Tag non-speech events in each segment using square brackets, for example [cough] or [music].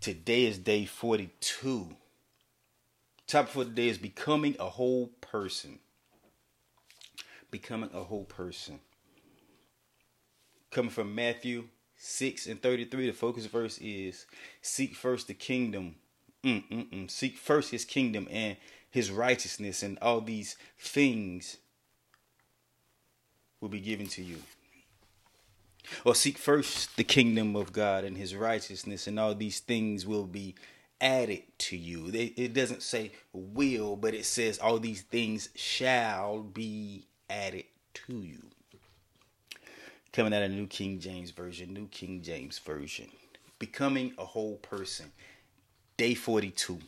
Today is day 42. Topic for today is becoming a whole person. Becoming a whole person. Coming from Matthew 6 and 33, the focus verse is Seek first the kingdom. Mm-mm-mm. Seek first his kingdom and his righteousness, and all these things will be given to you. Or seek first the kingdom of God and his righteousness, and all these things will be added to you. It doesn't say will, but it says all these things shall be added to you. Coming out of New King James Version, New King James Version. Becoming a whole person. Day 42.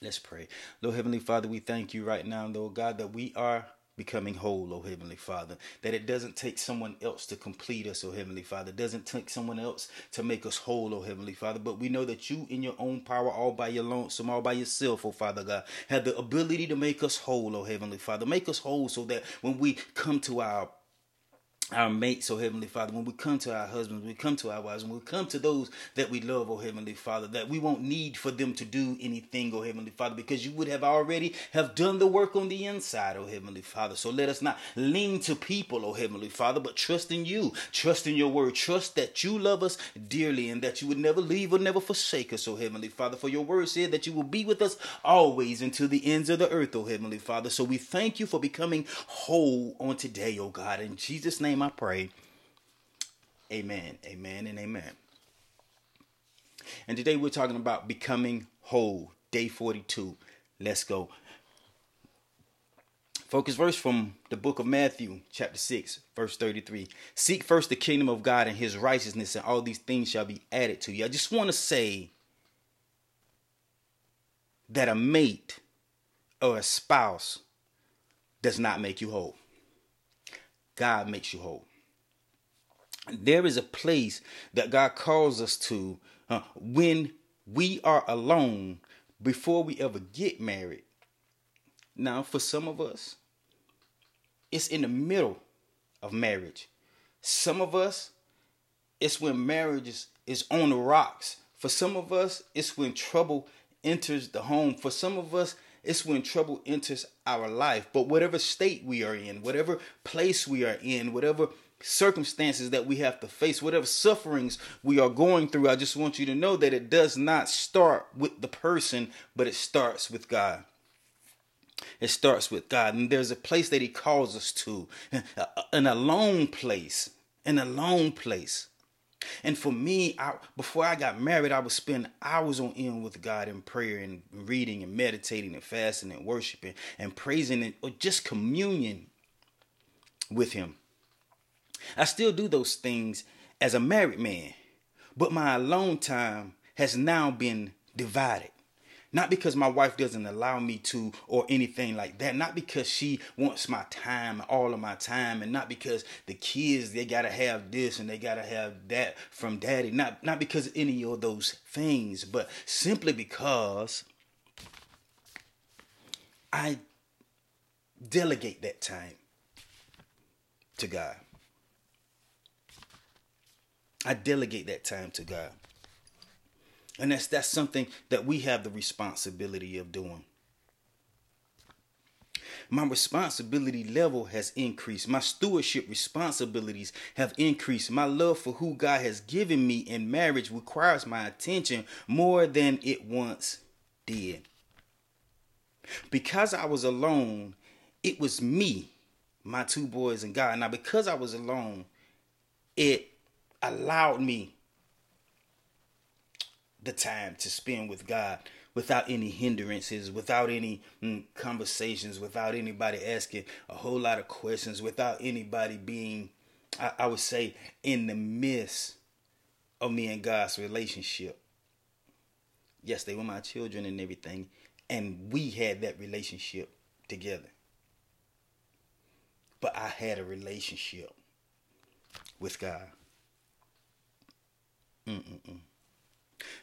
Let's pray. Lord Heavenly Father, we thank you right now, Lord God, that we are becoming whole, oh Heavenly Father. That it doesn't take someone else to complete us, oh Heavenly Father. It doesn't take someone else to make us whole, oh Heavenly Father. But we know that you, in your own power, all by your lonesome, all by yourself, oh Father God, have the ability to make us whole, oh Heavenly Father. Make us whole so that when we come to our our mates, oh Heavenly Father, when we come to our husbands, we come to our wives, when we come to those that we love, oh Heavenly Father, that we won't need for them to do anything, oh Heavenly Father, because you would have already have done the work on the inside, oh Heavenly Father. So let us not lean to people, oh Heavenly Father, but trust in you, trust in your word, trust that you love us dearly and that you would never leave or never forsake us, oh Heavenly Father. For your word said that you will be with us always until the ends of the earth, oh Heavenly Father. So we thank you for becoming whole on today, oh God. In Jesus' name, name I pray. Amen, amen, and amen. And today we're talking about becoming whole, day 42. Let's go. Focus verse from the book of Matthew, chapter 6, verse 33. Seek first the kingdom of God and his righteousness, and all these things shall be added to you. I just want to say that a mate or a spouse does not make you whole. God makes you whole. There is a place that God calls us to uh, when we are alone before we ever get married. Now, for some of us, it's in the middle of marriage. Some of us, it's when marriage is, is on the rocks. For some of us, it's when trouble enters the home. For some of us, it's when trouble enters our life. But whatever state we are in, whatever place we are in, whatever circumstances that we have to face, whatever sufferings we are going through, I just want you to know that it does not start with the person, but it starts with God. It starts with God. And there's a place that He calls us to, [laughs] an alone place, an alone place. And for me, I, before I got married, I would spend hours on end with God in prayer and reading and meditating and fasting and worshiping and praising and or just communion with Him. I still do those things as a married man, but my alone time has now been divided. Not because my wife doesn't allow me to or anything like that. Not because she wants my time, all of my time, and not because the kids they gotta have this and they gotta have that from daddy. Not not because any of those things, but simply because I delegate that time to God. I delegate that time to God. And that's that's something that we have the responsibility of doing. My responsibility level has increased. My stewardship responsibilities have increased. My love for who God has given me in marriage requires my attention more than it once did. Because I was alone, it was me, my two boys, and God. Now, because I was alone, it allowed me the time to spend with God without any hindrances, without any mm, conversations, without anybody asking a whole lot of questions, without anybody being, I, I would say, in the midst of me and God's relationship. Yes, they were my children and everything, and we had that relationship together. But I had a relationship with God. Mm-mm-mm.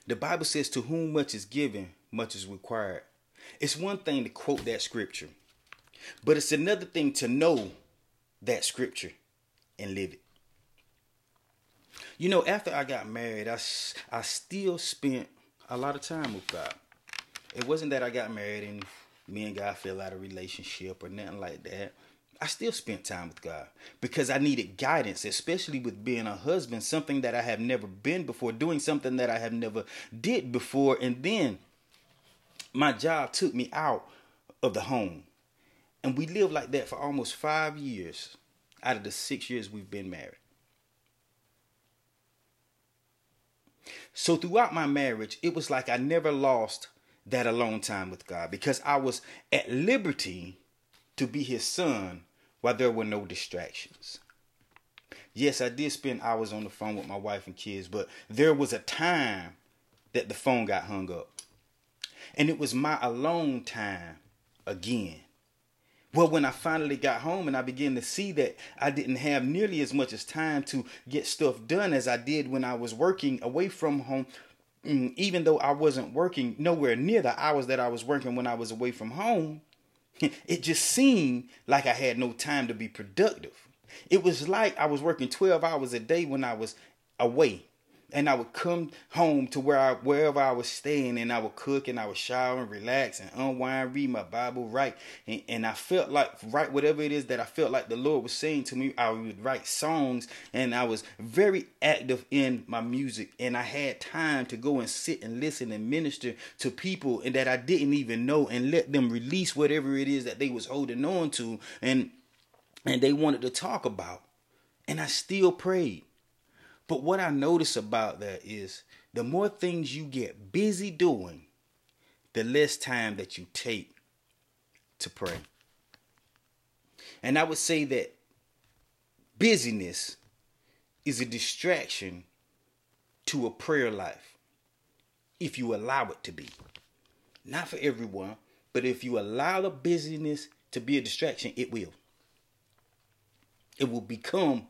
The Bible says, To whom much is given, much is required. It's one thing to quote that scripture, but it's another thing to know that scripture and live it. You know, after I got married, I, I still spent a lot of time with God. It wasn't that I got married and me and God fell out of relationship or nothing like that. I still spent time with God because I needed guidance, especially with being a husband, something that I have never been before, doing something that I have never did before, and then my job took me out of the home. And we lived like that for almost 5 years out of the 6 years we've been married. So throughout my marriage, it was like I never lost that alone time with God because I was at liberty to be his son while there were no distractions. Yes, I did spend hours on the phone with my wife and kids, but there was a time that the phone got hung up. And it was my alone time again. Well, when I finally got home and I began to see that I didn't have nearly as much as time to get stuff done as I did when I was working away from home, mm, even though I wasn't working nowhere near the hours that I was working when I was away from home, [laughs] it just seemed like I had no time to be productive. It was like I was working 12 hours a day when I was away and I would come home to where I wherever I was staying and I would cook and I would shower and relax and unwind, read my Bible, write. And, and I felt like write whatever it is that I felt like the Lord was saying to me. I would write songs and I was very active in my music and I had time to go and sit and listen and minister to people and that I didn't even know and let them release whatever it is that they was holding on to and and they wanted to talk about. And I still prayed. But what I notice about that is the more things you get busy doing, the less time that you take to pray. And I would say that busyness is a distraction to a prayer life if you allow it to be. Not for everyone, but if you allow the busyness to be a distraction, it will. It will become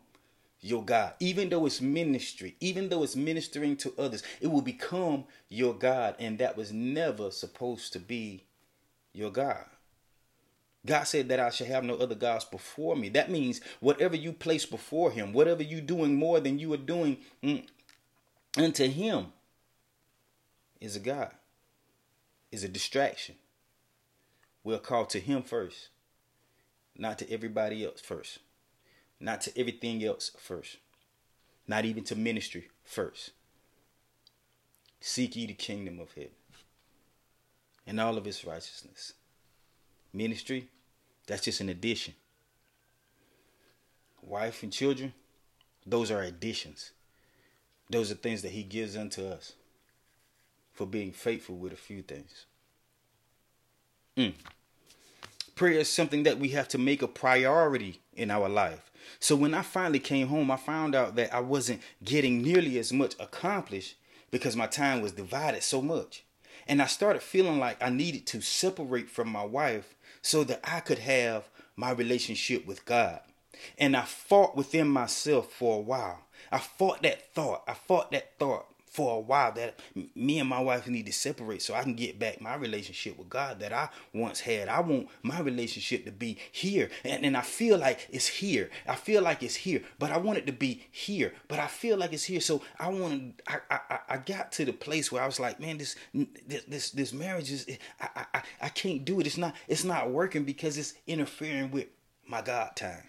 your God. Even though it's ministry, even though it's ministering to others, it will become your God. And that was never supposed to be your God. God said that I should have no other gods before me. That means whatever you place before Him, whatever you're doing more than you are doing mm, unto Him, is a God, is a distraction. We're called to Him first, not to everybody else first not to everything else first, not even to ministry first. Seek ye the kingdom of heaven and all of its righteousness. Ministry, that's just an addition. Wife and children, those are additions. Those are things that He gives unto us for being faithful with a few things. Mm. Prayer is something that we have to make a priority in our life. So when I finally came home, I found out that I wasn't getting nearly as much accomplished because my time was divided so much. And I started feeling like I needed to separate from my wife so that I could have my relationship with God. And I fought within myself for a while. I fought that thought. I fought that thought for a while that me and my wife need to separate so I can get back my relationship with God that I once had. I want my relationship to be here. And, and I feel like it's here. I feel like it's here, but I want it to be here. But I feel like it's here. So I want to, I, I, I got to the place where I was like, man, this this this, this marriage is I, I I can't do it. It's not it's not working because it's interfering with my God time.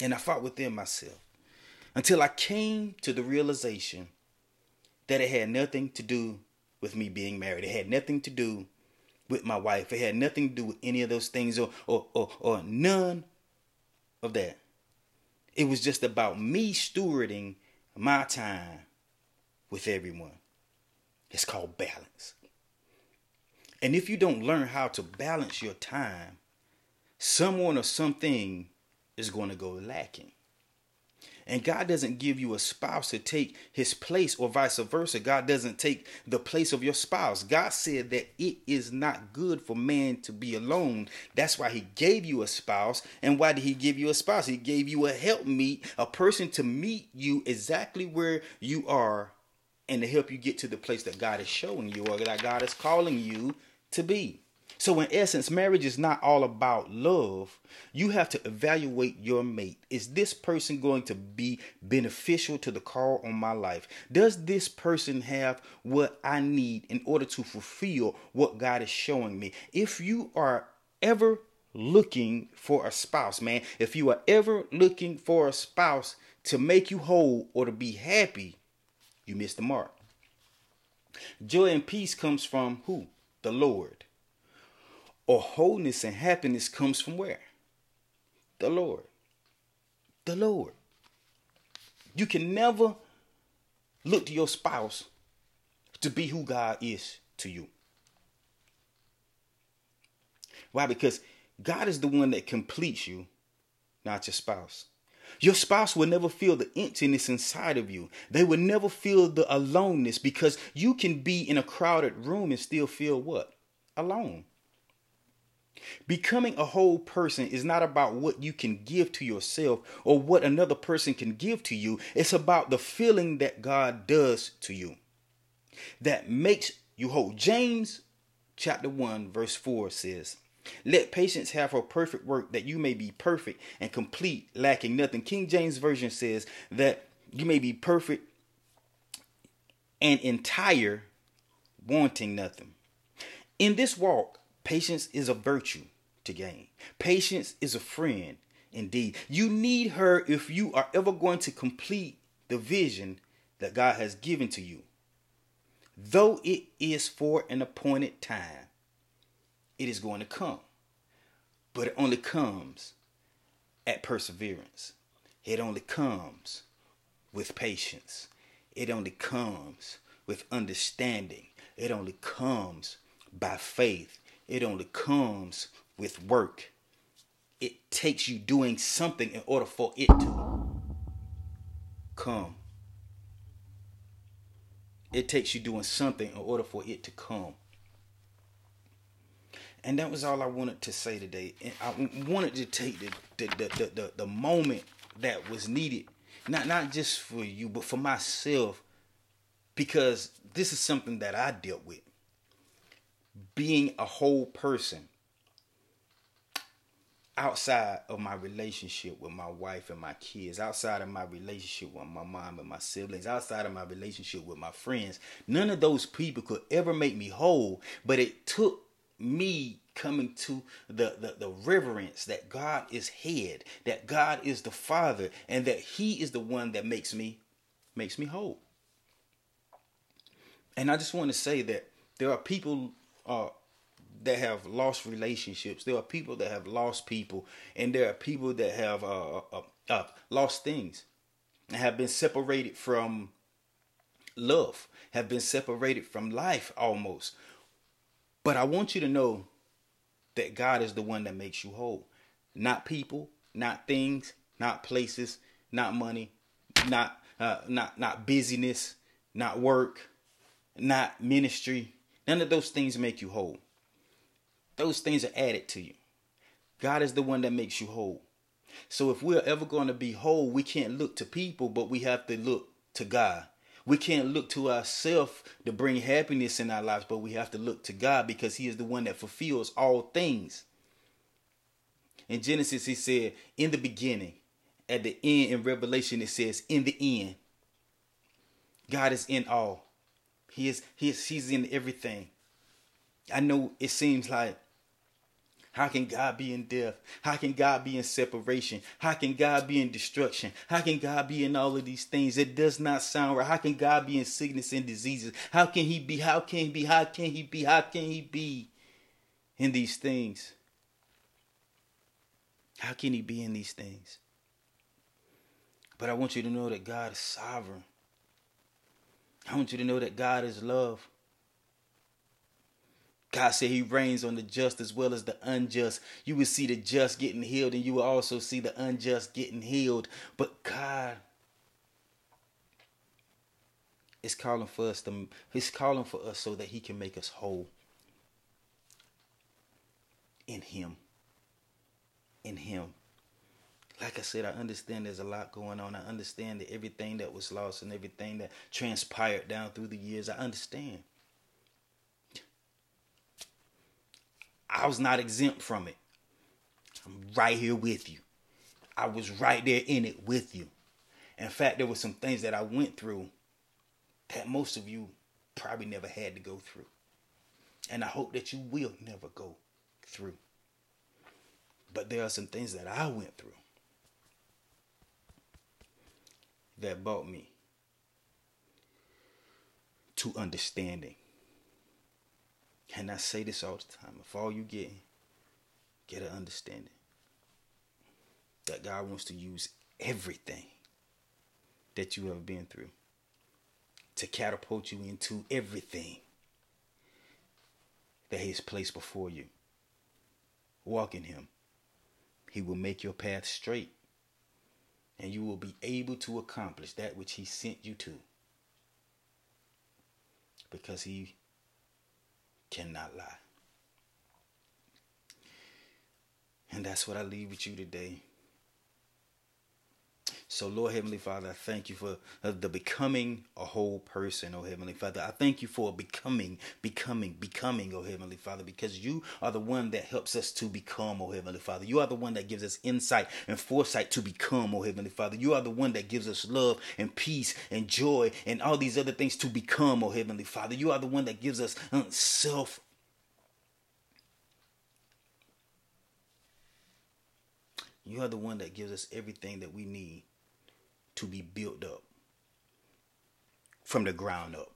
And I fought within myself until I came to the realization that it had nothing to do with me being married. It had nothing to do with my wife. It had nothing to do with any of those things or or or, or none of that. It was just about me stewarding my time with everyone. It's called balance. And if you don't learn how to balance your time, someone or something is going to go lacking. And God doesn't give you a spouse to take his place or vice versa. God doesn't take the place of your spouse. God said that it is not good for man to be alone. That's why he gave you a spouse. And why did he give you a spouse? He gave you a helpmeet, a person to meet you exactly where you are and to help you get to the place that God is showing you or that God is calling you to be. So, in essence, marriage is not all about love. You have to evaluate your mate. Is this person going to be beneficial to the call on my life? Does this person have what I need in order to fulfill what God is showing me? If you are ever looking for a spouse, man, if you are ever looking for a spouse to make you whole or to be happy, you missed the mark. Joy and peace comes from who? The Lord or wholeness and happiness comes from where? The Lord. The Lord. You can never look to your spouse to be who God is to you. Why? Because God is the one that completes you, not your spouse. Your spouse will never feel the emptiness inside of you. They will never feel the aloneness because you can be in a crowded room and still feel what? Alone. Becoming a whole person is not about what you can give to yourself or what another person can give to you. It's about the feeling that God does to you that makes you whole. James chapter 1 verse 4 says, let patience have her perfect work that you may be perfect and complete, lacking nothing. King James Version says that you may be perfect and entire, wanting nothing. In this walk, Patience is a virtue to gain. Patience is a friend indeed. You need her if you are ever going to complete the vision that God has given to you. Though it is for an appointed time, it is going to come. But it only comes at perseverance. It only comes with patience. It only comes with understanding. It only comes by faith. It only comes with work. It takes you doing something in order for it to come. It takes you doing something in order for it to come. And that was all I wanted to say today. And I wanted to take the the, the, the, the, the moment that was needed. Not not just for you, but for myself. Because this is something that I dealt with being a whole person outside of my relationship with my wife and my kids, outside of my relationship with my mom and my siblings, outside of my relationship with my friends, none of those people could ever make me whole. But it took me coming to the, the, the reverence that God is head, that God is the Father, and that He is the one that makes me makes me whole. And I just want to say that there are people uh, that have lost relationships. There are people that have lost people, and there are people that have uh, uh, uh, lost things and have been separated from love, have been separated from life almost. But I want you to know that God is the one that makes you whole, not people, not things, not places, not money, not uh, not not busyness, not work, not ministry, None of those things make you whole. Those things are added to you. God is the one that makes you whole. So if we're ever going to be whole, we can't look to people, but we have to look to God. We can't look to ourselves to bring happiness in our lives, but we have to look to God because He is the one that fulfills all things. In Genesis, He said, In the beginning. At the end, in Revelation, it says, In the end. God is in all. He is he is he's in everything. I know it seems like how can God be in death? How can God be in separation? How can God be in destruction? How can God be in all of these things? It does not sound right. How can God be in sickness and diseases? How can he be? How can he be? How can he be? How can he be in these things? How can he be in these things? But I want you to know that God is sovereign. I want you to know that God is love. God said he rains on the just as well as the unjust. You will see the just getting healed and you will also see the unjust getting healed. But God is calling for us to, he's calling for us so that he can make us whole in him. In him like I said, I understand there's a lot going on. I understand that everything that was lost and everything that transpired down through the years, I understand. I was not exempt from it. I'm right here with you. I was right there in it with you. In fact, there were some things that I went through that most of you probably never had to go through. And I hope that you will never go through. But there are some things that I went through that brought me to understanding. And I say this all the time. If all you get, get an understanding that God wants to use everything that you have been through to catapult you into everything that He has placed before you. Walk in Him. He will make your path straight, and you will be able to accomplish that which He sent you to. Because He cannot lie. And that's what I leave with you today. So, Lord Heavenly Father, I thank you for uh, the becoming a whole person, oh Heavenly Father. I thank you for becoming, becoming, becoming, oh Heavenly Father, because you are the one that helps us to become, oh Heavenly Father. You are the one that gives us insight and foresight to become, oh Heavenly Father. You are the one that gives us love and peace and joy and all these other things to become, oh Heavenly Father. You are the one that gives us uh, self You are the one that gives us everything that we need to be built up from the ground up.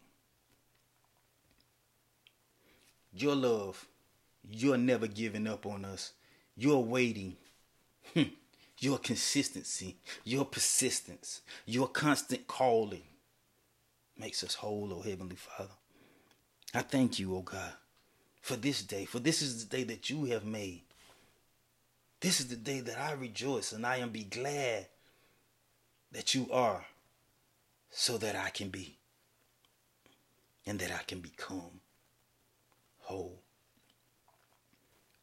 Your love, you're never giving up on us. You're waiting. Hmm. your consistency, your persistence, your constant calling makes us whole, oh Heavenly Father. I thank you, oh God, for this day, for this is the day that you have made. This is the day that I rejoice and I am be glad that you are so that I can be and that I can become whole.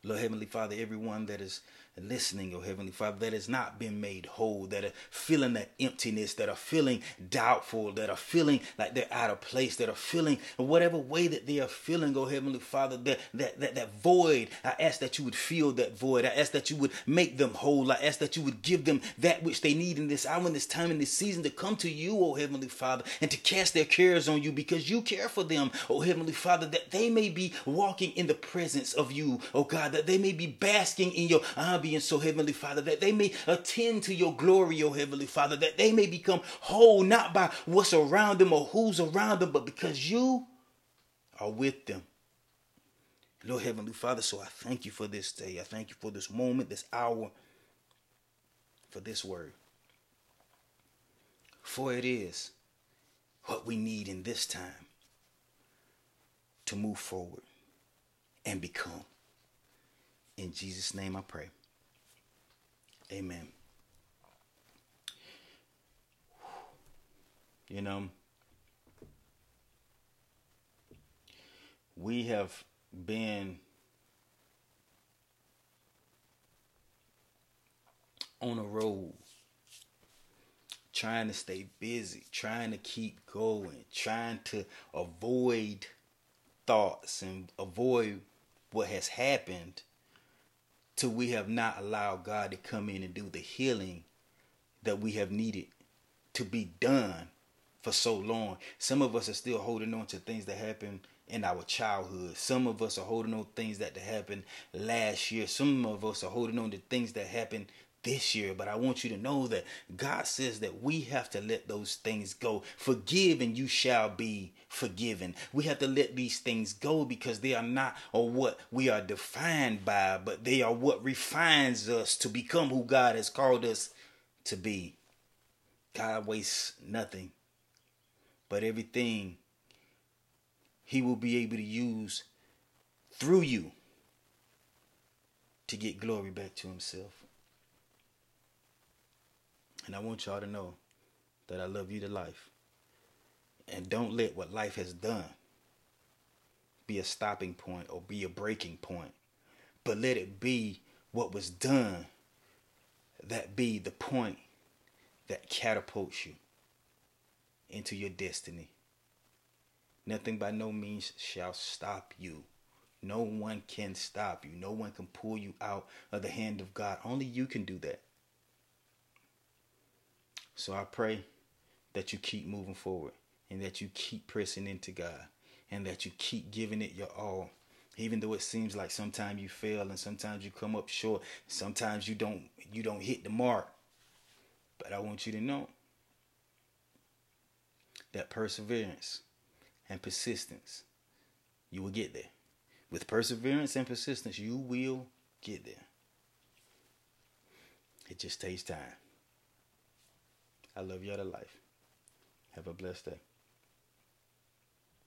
Lord Heavenly Father, everyone that is listening, oh Heavenly Father, that has not been made whole, that are feeling that emptiness, that are feeling doubtful, that are feeling like they're out of place, that are feeling whatever way that they are feeling, oh Heavenly Father, that that that, that void. I ask that you would fill that void. I ask that you would make them whole. I ask that you would give them that which they need in this hour, in this time, in this season to come to you, oh Heavenly Father, and to cast their cares on you because you care for them, oh Heavenly Father, that they may be walking in the presence of you, oh God, that they may be basking in your uh, being so, Heavenly Father, that they may attend to your glory, oh Heavenly Father, that they may become whole not by what's around them or who's around them, but because you are with them. Lord Heavenly Father, so I thank you for this day. I thank you for this moment, this hour, for this word. For it is what we need in this time to move forward and become. In Jesus' name I pray. Amen. You know, we have been on a road trying to stay busy, trying to keep going, trying to avoid thoughts and avoid what has happened till we have not allowed God to come in and do the healing that we have needed to be done for so long. Some of us are still holding on to things that happened in our childhood. Some of us are holding on to things that happened last year. Some of us are holding on to things that happened this year, but I want you to know that God says that we have to let those things go. Forgive and you shall be forgiven. We have to let these things go because they are not or what we are defined by, but they are what refines us to become who God has called us to be. God wastes nothing, but everything He will be able to use through you to get glory back to Himself. And I want y'all to know that I love you to life. And don't let what life has done be a stopping point or be a breaking point. But let it be what was done that be the point that catapults you into your destiny. Nothing by no means shall stop you. No one can stop you. No one can pull you out of the hand of God. Only you can do that. So I pray that you keep moving forward and that you keep pressing into God and that you keep giving it your all. Even though it seems like sometimes you fail and sometimes you come up short, sometimes you don't you don't hit the mark. But I want you to know that perseverance and persistence, you will get there. With perseverance and persistence, you will get there. It just takes time. I love you out of life. Have a blessed day.